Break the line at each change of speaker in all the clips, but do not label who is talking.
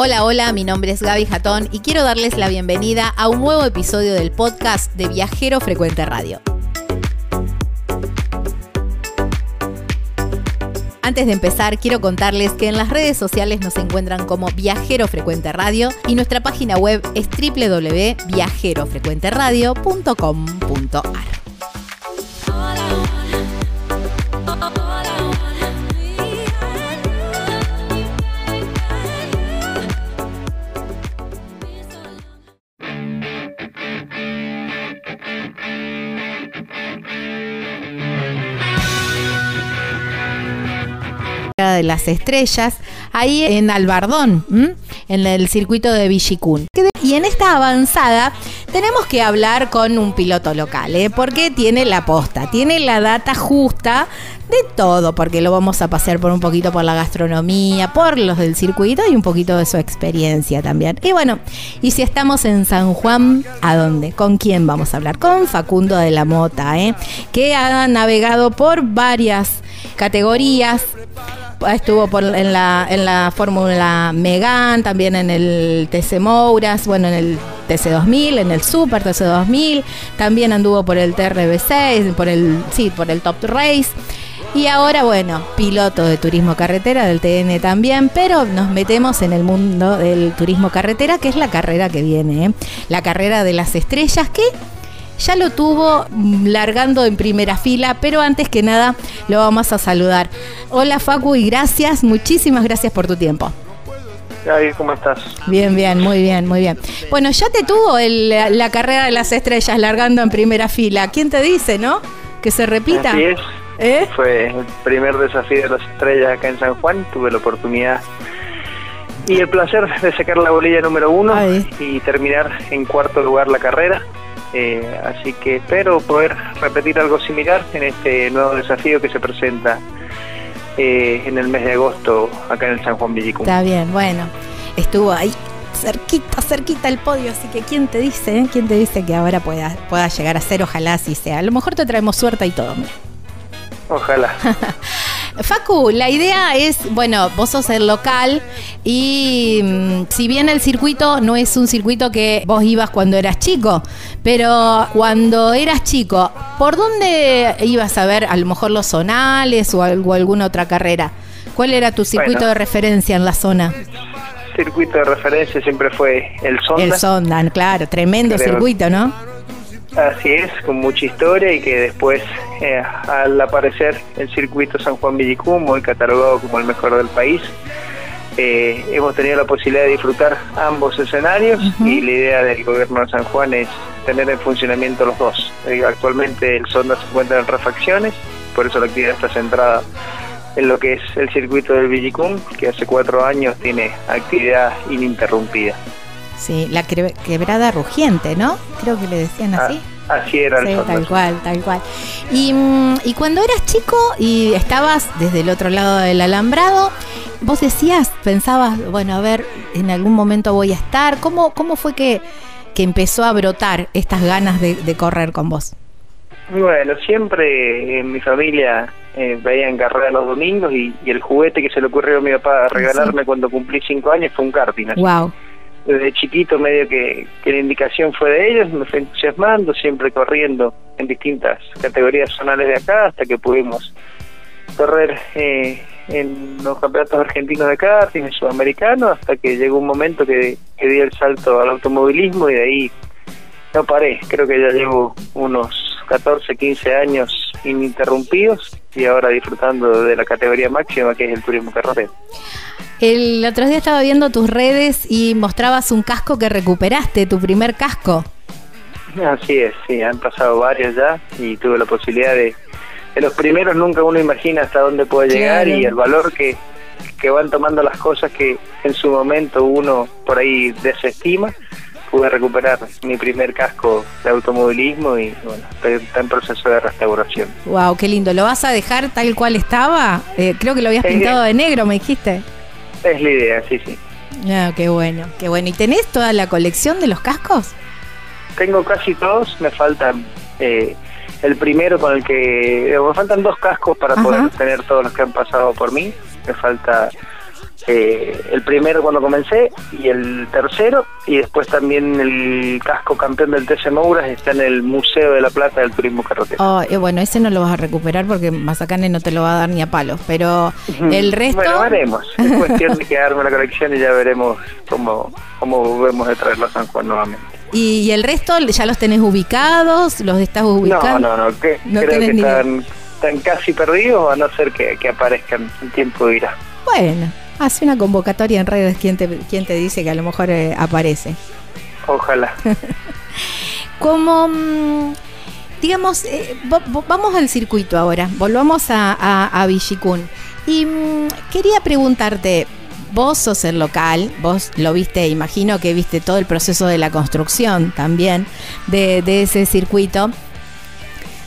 Hola, hola, mi nombre es Gaby Jatón y quiero darles la bienvenida a un nuevo episodio del podcast de Viajero Frecuente Radio. Antes de empezar, quiero contarles que en las redes sociales nos encuentran como Viajero Frecuente Radio y nuestra página web es www.viajerofrecuenteradio.com.ar. las estrellas, ahí en Albardón, en el circuito de Villicún. Y en esta avanzada tenemos que hablar con un piloto local, ¿eh? porque tiene la posta, tiene la data justa de todo, porque lo vamos a pasear por un poquito por la gastronomía, por los del circuito y un poquito de su experiencia también. Y bueno, y si estamos en San Juan, ¿a dónde? ¿Con quién vamos a hablar? Con Facundo de la Mota, ¿eh? que ha navegado por varias categorías estuvo por, en la, en la Fórmula Megan, también en el TC Mouras, bueno, en el TC2000, en el Super TC2000, también anduvo por el TRB6, por el, sí, por el Top Race. Y ahora, bueno, piloto de turismo carretera del TN también, pero nos metemos en el mundo del turismo carretera, que es la carrera que viene, ¿eh? la carrera de las estrellas, que ya lo tuvo mm, largando en primera fila, pero antes que nada lo vamos a saludar. Hola Facu y gracias, muchísimas gracias por tu tiempo.
¿cómo estás?
Bien, bien, muy bien, muy bien. Bueno, ya te tuvo la carrera de las estrellas largando en primera fila. ¿Quién te dice, no? Que se repita.
Así es. ¿Eh? Fue el primer desafío de las estrellas acá en San Juan. Tuve la oportunidad y el placer de sacar la bolilla número uno y terminar en cuarto lugar la carrera. Eh, así que espero poder repetir algo similar en este nuevo desafío que se presenta eh, en el mes de agosto acá en el San Juan Villicum.
Está bien, bueno, estuvo ahí cerquita, cerquita el podio, así que quién te dice, quién te dice que ahora pueda, pueda llegar a ser, ojalá así sea. A lo mejor te traemos suerte y todo.
Ojalá.
Facu, la idea es, bueno, vos sos el local y mm, si bien el circuito no es un circuito que vos ibas cuando eras chico, pero cuando eras chico, ¿por dónde ibas a ver a lo mejor los zonales o, alguna otra carrera? ¿Cuál era tu circuito de referencia en la zona?
Circuito de referencia siempre fue el Sonda.
El Sonda, claro, tremendo circuito, ¿no?
Así es, con mucha historia y que después, eh, al aparecer el circuito San Juan Villicum, hoy catalogado como el mejor del país, eh, hemos tenido la posibilidad de disfrutar ambos escenarios y la idea del gobierno de San Juan es tener en funcionamiento los dos. Eh, actualmente el Sonda se encuentra en refacciones, por eso la actividad está centrada en lo que es el circuito del Villicum, que hace cuatro años tiene actividad ininterrumpida.
Sí, la quebrada rugiente, ¿no? Creo que le decían así.
Ah, así era
sí, tal cual, tal cual. Y, mm, y, cuando eras chico y estabas desde el otro lado del alambrado, vos decías, pensabas, bueno, a ver, en algún momento voy a estar. ¿Cómo, cómo fue que, que empezó a brotar estas ganas de, correr con vos?
Bueno, siempre en mi familia eh, veían carreras los domingos y, el juguete que se le ocurrió a mi papá regalarme cuando cumplí cinco años fue un karting.
Wow
desde chiquito medio que, la indicación fue de ellos, me fui entusiasmando, siempre corriendo en distintas categorías zonales de acá hasta que pudimos correr eh, en los campeonatos argentinos de karting, en sudamericano, hasta que llegó un momento que, que di el salto al automovilismo y de ahí no paré, creo que ya llevo unos 14, 15 años ininterrumpidos y ahora disfrutando de la categoría máxima que es el turismo carretero.
El otro día estaba viendo tus redes y mostrabas un casco que recuperaste, tu primer casco.
Así es, sí, han pasado varios ya y tuve la posibilidad de... De los primeros nunca uno imagina hasta dónde puede llegar y el valor que, que van tomando las cosas que en su momento uno por ahí desestima. Pude recuperar mi primer casco de automovilismo y bueno, está en proceso de restauración.
Wow, qué lindo. ¿Lo vas a dejar tal cual estaba? Eh, creo que lo habías pintado de negro, me dijiste.
Es la idea, sí, sí.
Ah, qué bueno, qué bueno. ¿Y tenés toda la colección de los cascos?
Tengo casi todos, me faltan eh, el primero con el que... me faltan dos cascos para poder tener todos los que han pasado por mí. Me falta eh, el primero cuando comencé y el tercero y después también el casco campeón del TC Mouras está en el Museo de la Plata del Turismo Carretero.
Oh, bueno, ese no lo vas a recuperar porque Mazacane no te lo va a dar ni a palos, pero el resto...
Bueno, veremos, es cuestión de quedarme la colección y ya veremos cómo, cómo vemos de traerlo a San Juan nuevamente.
¿Y, el resto ya los tenés ubicados? ¿Los estás ubicando?
No, no, no, creo que están, están, casi perdidos, a no ser que, que aparezcan, el tiempo irá.
Bueno, Hace una convocatoria en redes, ¿quién te, quién te dice que a lo mejor eh, aparece?
Ojalá.
Como, mm, digamos, eh, vamos al circuito ahora, volvamos a, a, a Y mm, quería preguntarte, vos sos el local, vos lo viste, imagino que viste todo el proceso de la construcción también de, de ese circuito.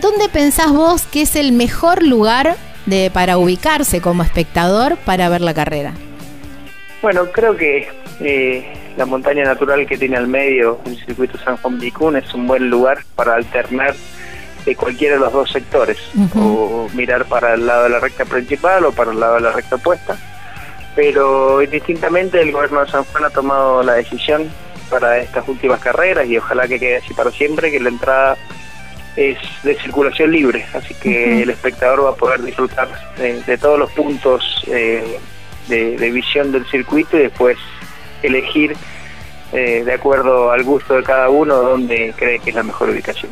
¿Dónde pensás vos que es el mejor lugar de, para ubicarse como espectador para ver la carrera?
Bueno, creo que eh, la montaña natural que tiene al medio el circuito San Juan Vicún es un buen lugar para alternar de cualquiera de los dos sectores, o mirar para el lado de la recta principal o para el lado de la recta opuesta. Pero indistintamente el gobierno de San Juan ha tomado la decisión para estas últimas carreras y ojalá que quede así para siempre, que la entrada es de circulación libre, así que el espectador va a poder disfrutar de, todos los puntos eh, de, visión del circuito y después elegir eh, de acuerdo al gusto de cada uno donde cree que es la mejor ubicación.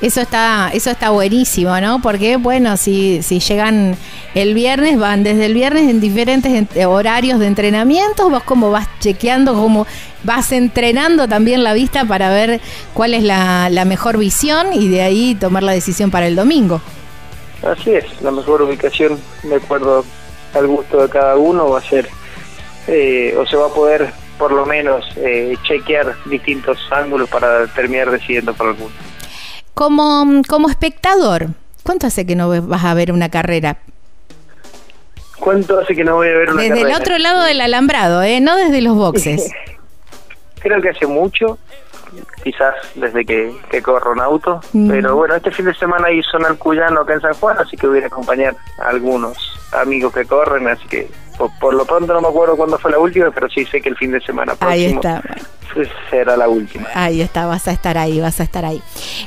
Eso está, eso está buenísimo, ¿no? Porque, bueno, si, si llegan el viernes, van desde el viernes en diferentes horarios de entrenamiento, vos como vas chequeando, como vas entrenando también la vista para ver cuál es la, mejor visión y de ahí tomar la decisión para el domingo.
Así es, la mejor ubicación, de acuerdo al gusto de cada uno, va a ser, eh, o se va a poder por lo menos eh, chequear distintos ángulos para terminar decidiendo por alguno.
Como, como espectador, ¿cuánto hace que no vas a ver una carrera?
¿Cuánto hace que no voy a ver una
carrera? Desde el otro lado del alambrado, ¿eh? No desde los boxes.
Creo que hace mucho, quizás desde que, corro un auto, mm. pero bueno, este fin de semana hay zona Cuyano acá en San Juan, así que voy a acompañar a algunos amigos que corren, así que por, lo pronto no me acuerdo cuándo fue la última, pero sí sé que el fin de semana próximo ahí está. será la última.
Ahí está, vas a estar ahí, vas a estar ahí.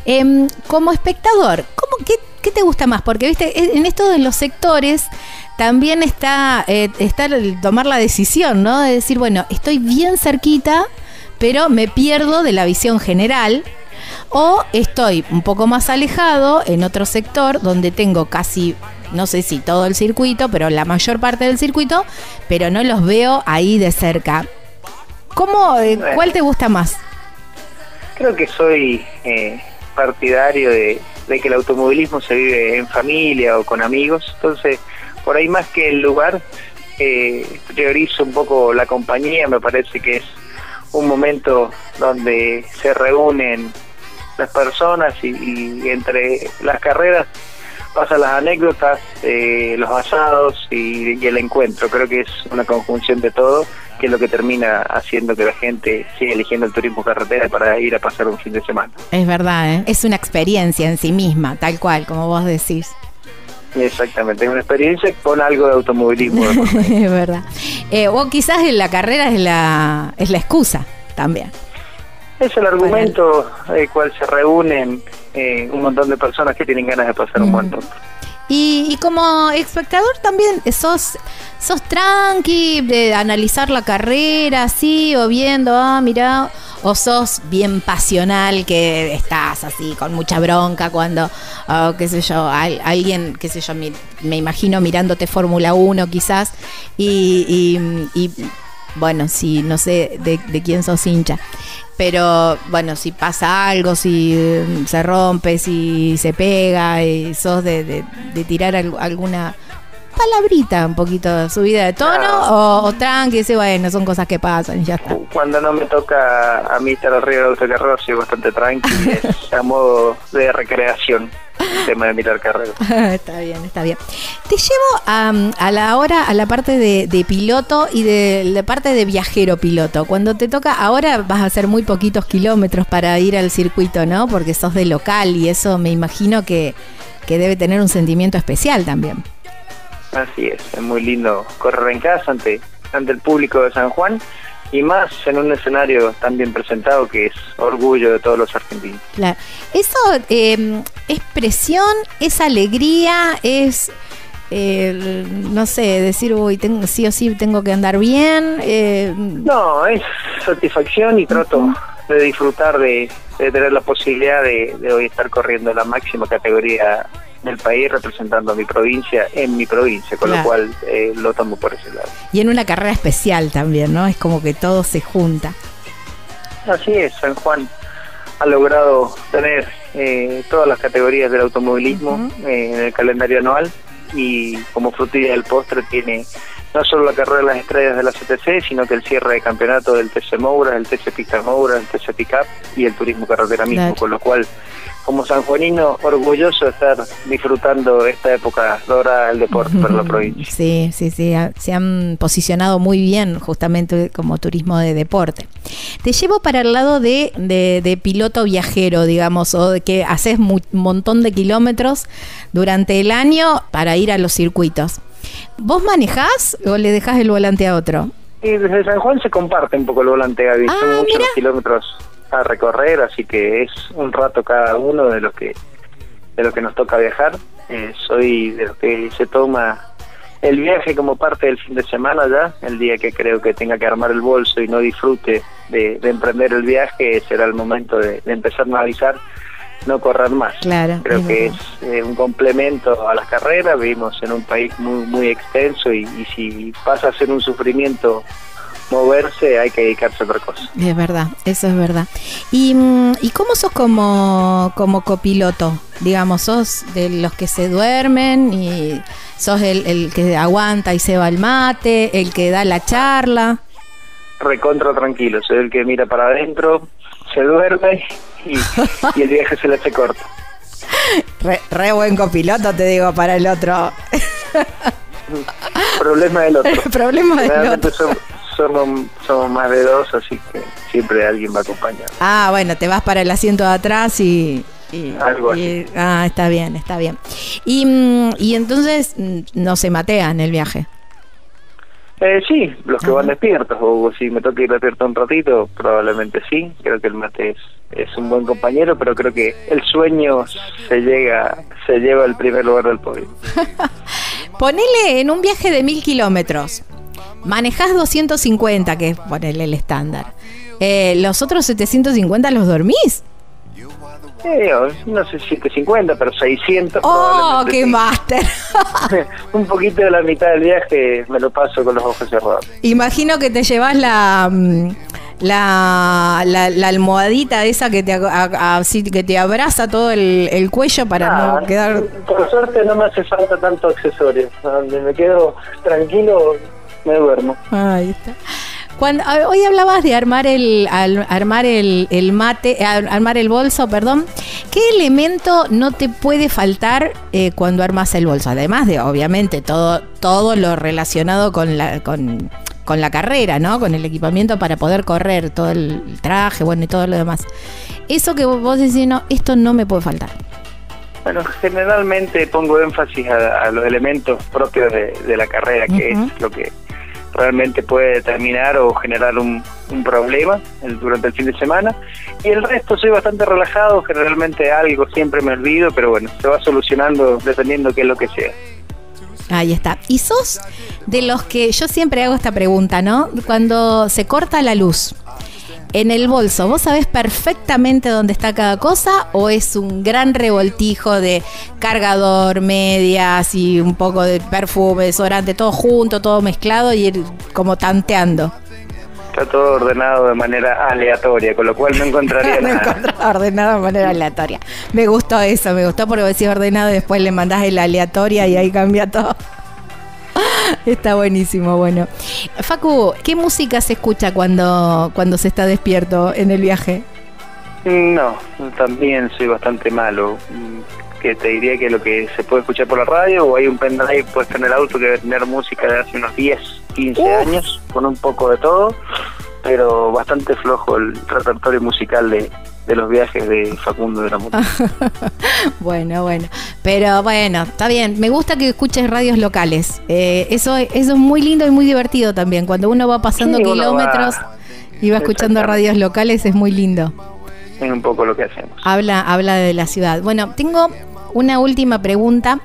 Em, como espectador, ¿cómo, qué, qué, te gusta más? Porque, viste, en esto de los sectores también está, eh, está el tomar la decisión, ¿no? De decir, bueno, estoy bien cerquita, pero me pierdo de la visión general. O estoy un poco más alejado en otro sector donde tengo casi no sé si todo el circuito, pero la mayor parte del circuito, pero no los veo ahí de cerca. ¿Cómo, eh, ¿Cuál te gusta más?
Creo que soy eh, partidario de, que el automovilismo se vive en familia o con amigos, entonces por ahí más que el lugar, eh, priorizo un poco la compañía, me parece que es un momento donde se reúnen las personas y entre las carreras pasan las anécdotas, eh, los asados y, el encuentro. Creo que es una conjunción de todo que es lo que termina haciendo que la gente siga eligiendo el turismo carretera para ir a pasar un fin de semana.
Es verdad, ¿eh? es una experiencia en sí misma, tal cual, como vos decís.
Exactamente, es una experiencia con algo de automovilismo.
es verdad. Eh, o quizás la carrera es la, es la excusa también.
Es el argumento el cual se reúnen eh, un montón de personas que tienen ganas de pasar un buen
Y, y, como espectador también sos, sos tranqui de analizar la carrera así o viendo, ah, mira, o sos bien pasional que estás así con mucha bronca cuando, oh, qué sé yo, alguien, qué sé yo, me, imagino mirándote Fórmula 1 quizás y, y, bueno, si no sé de, de quién sos hincha. Pero bueno, si pasa algo, si mm, se rompe, si se pega, y sos de, de, tirar alguna palabrita un poquito subida de tono o, o tranqui, bueno, son cosas que pasan y ya está.
Cuando no me toca a mí estar arriba del autocarro, soy bastante tranqui, es a modo de recreación tema de mirar carreras.
está bien, está bien. Te llevo a, la hora, a la parte de, piloto y de la parte de viajero piloto. Cuando te toca, ahora vas a hacer muy poquitos kilómetros para ir al circuito, ¿no? Porque sos de local y eso me imagino que, debe tener un sentimiento especial también.
Así es, es muy lindo correr en casa ante, ante el público de San Juan y más en un escenario tan bien presentado que es orgullo de todos los argentinos.
Claro. Eso eh, es presión, es alegría, es eh, no sé, decir, uy, tengo, sí o sí tengo que andar bien.
Eh, no, es satisfacción y trato de disfrutar de, tener la posibilidad de, hoy estar corriendo la máxima categoría del país representando a mi provincia en mi provincia, con lo cual eh, lo tomo por ese lado.
Y en una carrera especial también, ¿no? Es como que todo se junta.
Así es, San Juan ha logrado tener eh, todas las categorías del automovilismo en el calendario anual y como frutilla del postre tiene no solo la carrera de las estrellas de la CTC, sino que el cierre de campeonato del TC Moura, el TC Pista Moura, el TC Pickup y el turismo carretera mismo, con lo cual como sanjuanino orgulloso de estar disfrutando esta época dorada del deporte para la provincia.
Sí, sí, sí, se han posicionado muy bien justamente como turismo de deporte. Te llevo para el lado de, de, piloto viajero, digamos, o de que haces un montón de kilómetros durante el año para ir a los circuitos. ¿Vos manejás o le dejas el volante a otro?
Sí, desde San Juan se comparte un poco el volante, Gaby. Ah, Son muchos kilómetros a recorrer, así que es un rato cada uno de los que de lo que nos toca viajar. Eh, soy de los que se toma el viaje como parte del fin de semana ya, el día que creo que tenga que armar el bolso y no disfrute de, emprender el viaje, será el momento de, empezar a avisar no correr más.
Claro,
Creo que es eh, un complemento a las carreras, vivimos en un país muy muy extenso y, y si pasa a ser un sufrimiento moverse, hay que dedicarse a otra cosa.
Es verdad, eso es verdad. ¿Y, mm, ¿y cómo sos como, como copiloto? Digamos, sos de los que se duermen y sos el, el que aguanta y se va al mate, el que da la charla.
Recontra tranquilo, soy el que mira para adentro, se duerme y, el viaje se le hace corto.
Re, buen copiloto, te digo, para el otro.
Problema del otro.
Problema del otro
somos, somos más de dos, así que siempre alguien va a acompañar.
Ah, bueno, te vas para el asiento de atrás y...
Algo así.
ah, está bien, está bien. Y, mm, y entonces mm, no se matean el viaje.
Eh, sí, los que van despiertos, o si me toca ir despierto un ratito, probablemente sí. Creo que el mate es, es un buen compañero, pero creo que el sueño se llega, se lleva al primer lugar del podio.
Ponele en un viaje de mil kilómetros. Manejás 250, que es ponerle el estándar. Eh, ¿Los otros 750 los dormís?
Eh, no sé si 750, pero 600.
¡Oh, qué máster!
Un poquito de la mitad del viaje me lo paso con los ojos cerrados.
Imagino que te llevas la, mm, la, la, almohadita esa que te, que te abraza todo el, cuello para no quedar...
Por suerte no me hace falta tanto accesorio. Donde me quedo tranquilo, me duermo.
Ahí está. Cuando, hoy hablabas de armar el armar el, mate, armar el bolso, perdón. ¿Qué elemento no te puede faltar eh, cuando armas el bolso? Además de, obviamente, todo todo lo relacionado con la con, con la carrera, ¿no? Con el equipamiento para poder correr, todo el traje, bueno, y todo lo demás. Eso que vos decís, no, esto no me puede faltar.
Bueno, generalmente pongo énfasis a, los elementos propios de, la carrera, que es lo que realmente puede determinar o generar un, problema durante el fin de semana. Y el resto soy bastante relajado, generalmente algo siempre me olvido, pero bueno, se va solucionando dependiendo qué es lo que sea.
Ahí está. Y sos de los que yo siempre hago esta pregunta, ¿no? Cuando se corta la luz, en el bolso, ¿vos sabés perfectamente dónde está cada cosa o es un gran revoltijo de cargador, medias y un poco de perfume, desodorante, todo junto, todo mezclado y ir como tanteando?
Está todo ordenado de manera aleatoria, con lo cual no encontraría nada.
ordenado de manera aleatoria. Me gustó eso, me gustó porque decís ordenado y después le mandás el aleatoria y ahí cambia todo. Está buenísimo, bueno. Facu, ¿qué música se escucha cuando, cuando se está despierto en el viaje?
No, también soy bastante malo. Que te diría que lo que se puede escuchar por la radio o hay un pendrive puesto en el auto que debe tener música de hace unos 10, 15 años, con un poco de todo, pero bastante flojo el repertorio musical de, de los viajes de Facundo de la Mota.
bueno, bueno. Pero bueno, está bien. Me gusta que escuches radios locales. Eh, eso, eso es muy lindo y muy divertido también. Cuando uno va pasando kilómetros y va escuchando radios locales es muy lindo.
Es un poco lo que hacemos.
Habla, habla de la ciudad. Bueno, tengo una última pregunta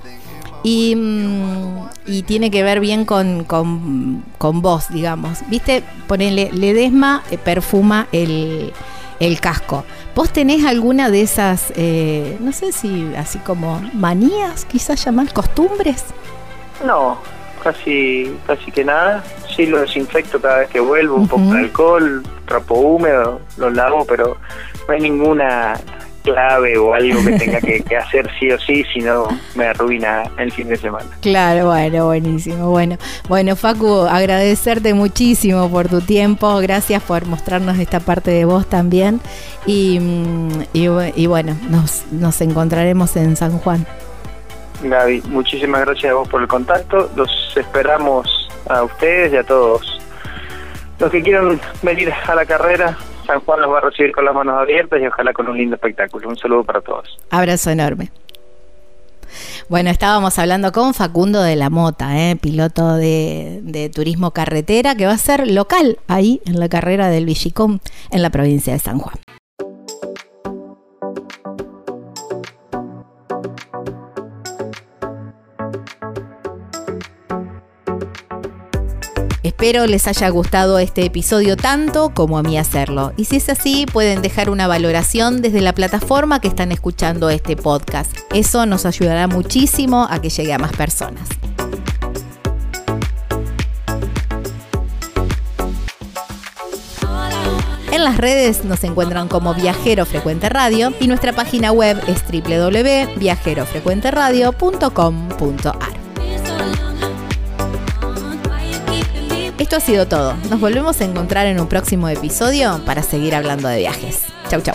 y, mm, y tiene que ver bien con, con, con vos, digamos. Viste, ponele, Ledesma eh, perfuma el, el casco. ¿Vos tenés alguna de esas, eh, no sé si así como manías, quizás llamar costumbres?
No, casi casi que nada. Sí lo desinfecto cada vez que vuelvo, un poco de alcohol, trapo húmedo, lo lavo, pero no hay ninguna clave o algo que tenga que, hacer sí o sí, si no me arruina el fin de semana.
Claro, bueno, buenísimo. Bueno, bueno, Facu, agradecerte muchísimo por tu tiempo, gracias por mostrarnos esta parte de vos también y, mm, y, bueno, nos, nos encontraremos en San Juan.
Gaby, muchísimas gracias a vos por el contacto, los esperamos a ustedes y a todos los que quieran venir a la carrera, San Juan los va a recibir con las manos abiertas y ojalá con un lindo espectáculo. Un saludo para todos.
Abrazo enorme. Bueno, estábamos hablando con Facundo de la Mota, ¿eh? piloto de, de, turismo carretera, que va a ser local ahí en la carrera del Villicón en la provincia de San Juan. Espero les haya gustado este episodio tanto como a mí hacerlo. Y si es así, pueden dejar una valoración desde la plataforma que están escuchando este podcast. Eso nos ayudará muchísimo a que llegue a más personas. En las redes nos encuentran como Viajero Frecuente Radio y nuestra página web es www.viajerofrecuenteradio.com.ar. Esto ha sido todo. Nos volvemos a encontrar en un próximo episodio para seguir hablando de viajes. Chau, chau.